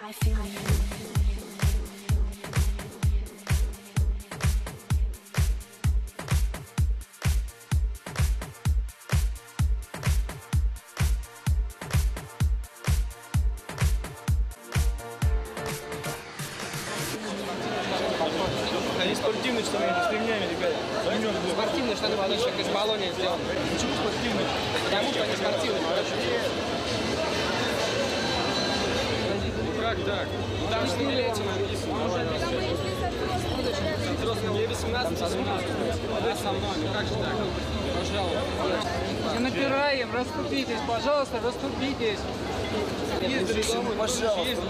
Они спортивные штаны, они с ремнями, ребята. Спортивные штаны птичек из баллония сделаны. Почему спортивные? Потому что они спортивные, короче. Как так? Там же не эти написано. Мне 18, а 17. Подай со мной, ну как же так? Пожалуйста. Не напираем, расступитесь, пожалуйста, расступитесь. Ездили пожалуйста.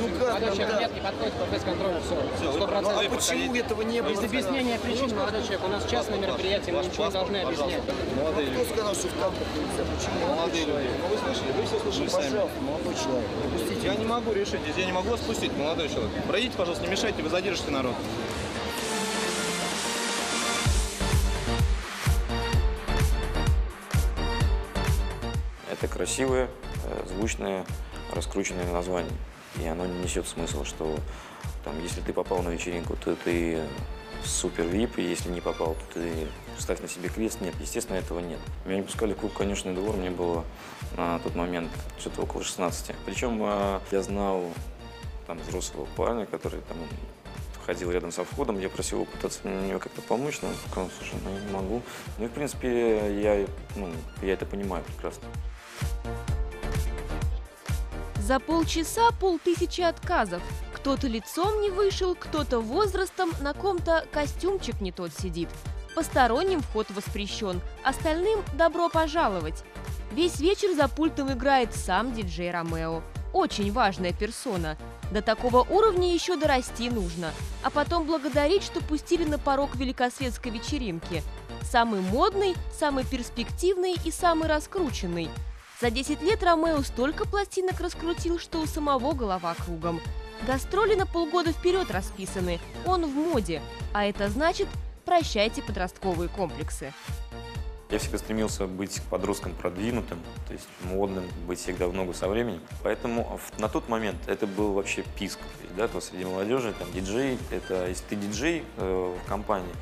Ну как Молодой человек, нет, не подходит по фейс-контролю, все. Сто А процентов. почему этого не было? Без объяснения причин, молодой человек, у нас частное мероприятие, мы ничего не должны объяснять. Молодые Кто сказал, что в кампах нельзя? Почему? Молодые люди. Ну вы слышали? Вы все слышали сами. Пожалуйста, молодой человек. Допустите. Я не могу решить, я не могу вас спустить, молодой человек. Пройдите, пожалуйста, не мешайте, вы задержите народ. Это красивое, э, звучное, раскрученное название. И оно несет смысл, что там, если ты попал на вечеринку, то ты супер вип, и если не попал, то ты ставь на себе крест. Нет, естественно, этого нет. Меня не пускали в клуб «Конечный двор», мне было на тот момент что-то около 16. Причем э, я знал там взрослого парня, который там ходил рядом со входом, я просил его пытаться мне как-то помочь, но он сказал, слушай, ну я не могу. Ну и в принципе я, ну, я это понимаю прекрасно. За полчаса полтысячи отказов. Кто-то лицом не вышел, кто-то возрастом, на ком-то костюмчик не тот сидит. Посторонним вход воспрещен, остальным добро пожаловать. Весь вечер за пультом играет сам диджей Ромео. Очень важная персона. До такого уровня еще дорасти нужно. А потом благодарить, что пустили на порог великосветской вечеринки. Самый модный, самый перспективный и самый раскрученный. За 10 лет Ромео столько пластинок раскрутил, что у самого голова кругом. Гастроли на полгода вперед расписаны, он в моде, а это значит прощайте подростковые комплексы. Я всегда стремился быть подростком продвинутым, то есть модным, быть всегда в ногу со временем. Поэтому на тот момент это был вообще писк. Да, то среди молодежи, там, диджей, это, если ты диджей э, в компании,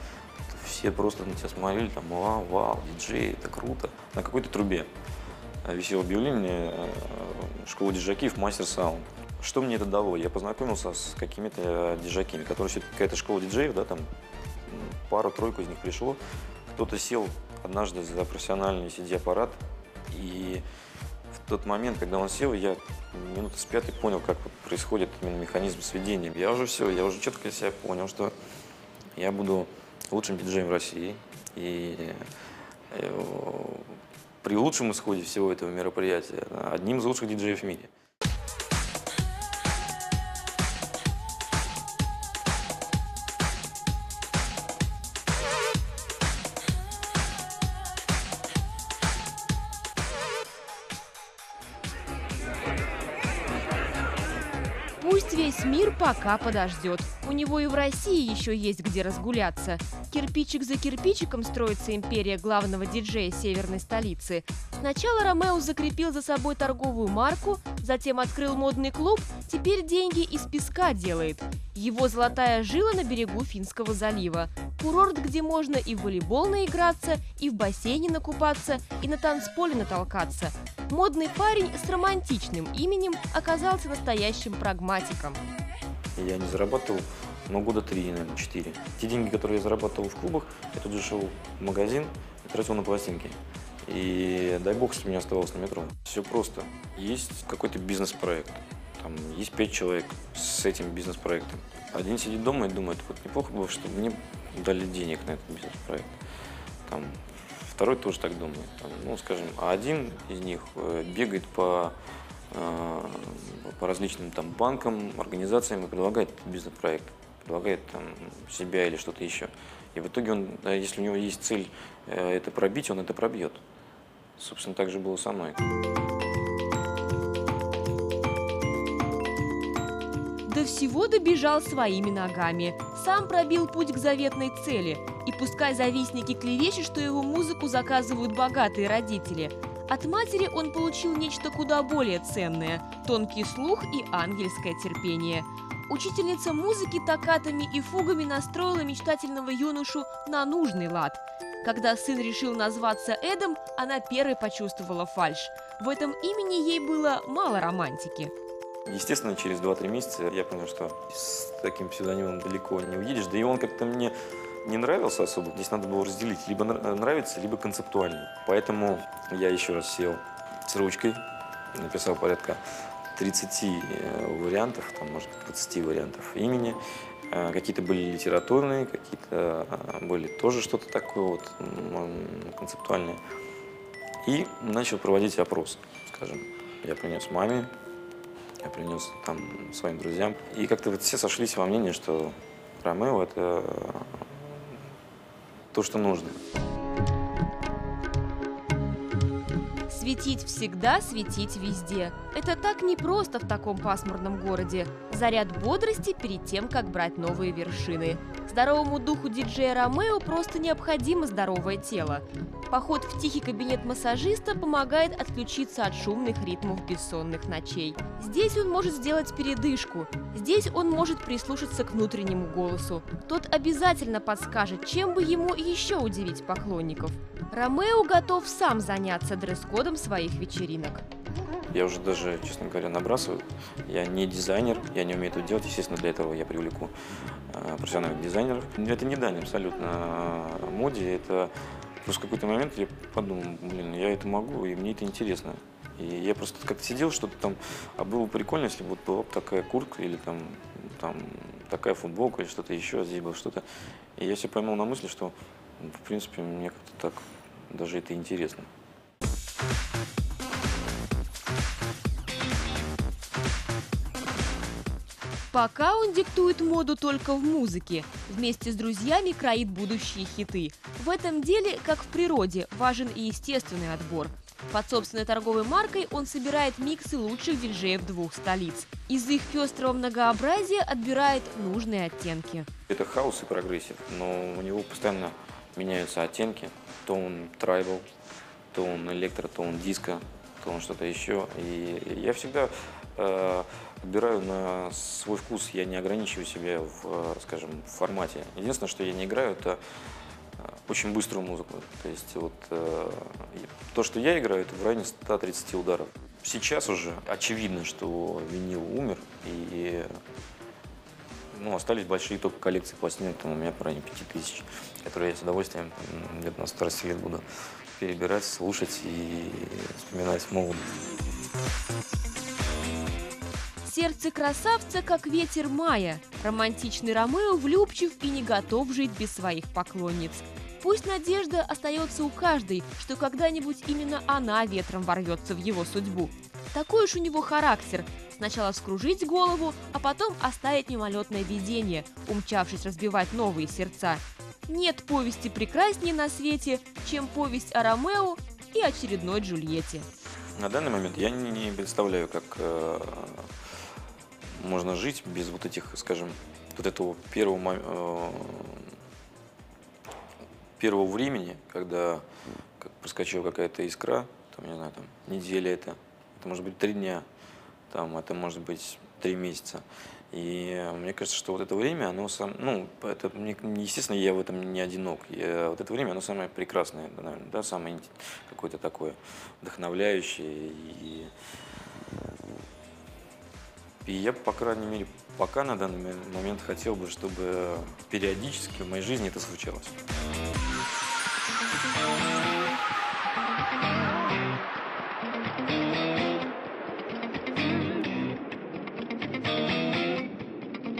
все просто на тебя смотрели, там, вау, вау, диджей, это круто. На какой-то трубе висело объявление э, школа диджакиев мастер саунд. Что мне это дало? Я познакомился с какими-то диджаками, которые все-таки какая-то школа диджеев, да, там пару-тройку из них пришло. Кто-то сел однажды за профессиональный CD-аппарат, и в тот момент, когда он сел, я минуты с пятой понял, как вот происходит именно механизм сведения. Я уже все, я уже четко себя понял, что я буду лучшим диджеем России. И э, при лучшем исходе всего этого мероприятия одним из лучших диджеев в мире. Пусть весь мир пока подождет. У него и в России еще есть где разгуляться. Кирпичик за кирпичиком строится империя главного диджея северной столицы. Сначала Ромео закрепил за собой торговую марку, затем открыл модный клуб, теперь деньги из песка делает. Его золотая жила на берегу Финского залива. Курорт, где можно и в волейбол наиграться, и в бассейне накупаться, и на танцполе натолкаться. Модный парень с романтичным именем оказался настоящим прагматиком. Я не зарабатывал, ну, года три, наверное, четыре. Те деньги, которые я зарабатывал в клубах, я тут же шел в магазин и тратил на пластинки. И дай бог, у меня оставалось на метро. Все просто. Есть какой-то бизнес-проект. Там есть пять человек с этим бизнес-проектом. Один сидит дома и думает, вот неплохо было, чтобы мне дали денег на этот бизнес-проект. Там, второй тоже так думает. Там, ну, скажем, а один из них э, бегает по, э, по различным там банкам, организациям и предлагает бизнес-проект, предлагает там себя или что-то еще. И в итоге он, да, если у него есть цель э, это пробить, он это пробьет. Собственно, так же было со мной. До всего добежал своими ногами. Сам пробил путь к заветной цели. И пускай завистники клевещут, что его музыку заказывают богатые родители. От матери он получил нечто куда более ценное – тонкий слух и ангельское терпение. Учительница музыки токатами и фугами настроила мечтательного юношу на нужный лад. Когда сын решил назваться Эдом, она первой почувствовала фальшь. В этом имени ей было мало романтики. Естественно, через 2-3 месяца я понял, что с таким псевдонимом далеко не уедешь. Да и он как-то мне не нравился особо. Здесь надо было разделить. Либо нра- нравится, либо концептуально. Поэтому я еще раз сел с ручкой, написал порядка 30 э, вариантов, там, может, 20 вариантов имени. Э, Какие-то были литературные, какие-то э, были тоже что-то такое вот концептуальное. И начал проводить опрос, скажем. Я принес маме, я принес там своим друзьям. И как-то вот все сошлись во мнении, что Ромео это то, что нужно. Светить всегда, светить везде. Это так непросто в таком пасмурном городе. Заряд бодрости перед тем, как брать новые вершины. Здоровому духу диджея Ромео просто необходимо здоровое тело. Поход в тихий кабинет массажиста помогает отключиться от шумных ритмов бессонных ночей. Здесь он может сделать передышку. Здесь он может прислушаться к внутреннему голосу. Тот обязательно подскажет, чем бы ему еще удивить поклонников. Ромео готов сам заняться дресс-кодом своих вечеринок. Я уже даже, честно говоря, набрасываю. Я не дизайнер, я не умею это делать. Естественно, для этого я привлеку э, профессиональных дизайнеров. Это не дань абсолютно моде. Это просто какой-то момент я подумал, блин, я это могу, и мне это интересно. И я просто как-то сидел, что-то там, а было бы прикольно, если бы вот была бы такая куртка или там, там такая футболка или что-то еще, а здесь было что-то. И я себя поймал на мысли, что, в принципе, мне как-то так даже это интересно. Пока он диктует моду только в музыке. Вместе с друзьями кроит будущие хиты. В этом деле, как в природе, важен и естественный отбор. Под собственной торговой маркой он собирает миксы лучших диджеев двух столиц. Из их пестрого многообразия отбирает нужные оттенки. Это хаус и progressive, но у него постоянно меняются оттенки. То он tribal, то он электро, то он диско, то он что-то еще. И я всегда э, отбираю на свой вкус, я не ограничиваю себя в, э, скажем, формате. Единственное, что я не играю, это э, очень быструю музыку. То есть вот э, то, что я играю, это в районе 130 ударов. Сейчас уже очевидно, что винил умер, и ну, остались большие только коллекции пластинок, там у меня в районе 5000, которые я с удовольствием где-то на старости лет буду перебирать, слушать и вспоминать молодость. Сердце красавца, как ветер мая. Романтичный Ромео влюбчив и не готов жить без своих поклонниц. Пусть надежда остается у каждой, что когда-нибудь именно она ветром ворвется в его судьбу. Такой уж у него характер. Сначала вскружить голову, а потом оставить мимолетное видение, умчавшись разбивать новые сердца. Нет повести прекраснее на свете, чем повесть о Ромео и очередной Джульетте. На данный момент я не представляю, как э, можно жить без вот этих, скажем, вот этого первого, э, первого времени, когда как проскочила какая-то искра, там, не знаю, там, неделя это, это может быть три дня, там, это может быть три месяца. И мне кажется, что вот это время, оно сам, ну, это, естественно, я в этом не одинок. Я- вот это время, оно самое прекрасное, наверное, да, самое какое-то такое вдохновляющее. И, и я, по крайней мере, пока на данный момент хотел бы, чтобы периодически в моей жизни это случалось.